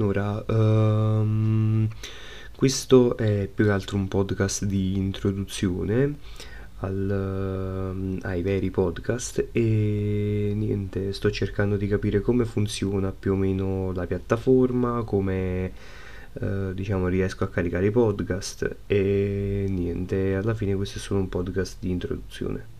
Allora, um, questo è più che altro un podcast di introduzione al, ehm, ai veri podcast e niente, sto cercando di capire come funziona più o meno la piattaforma, come uh, diciamo riesco a caricare i podcast e niente, alla fine questo è solo un podcast di introduzione.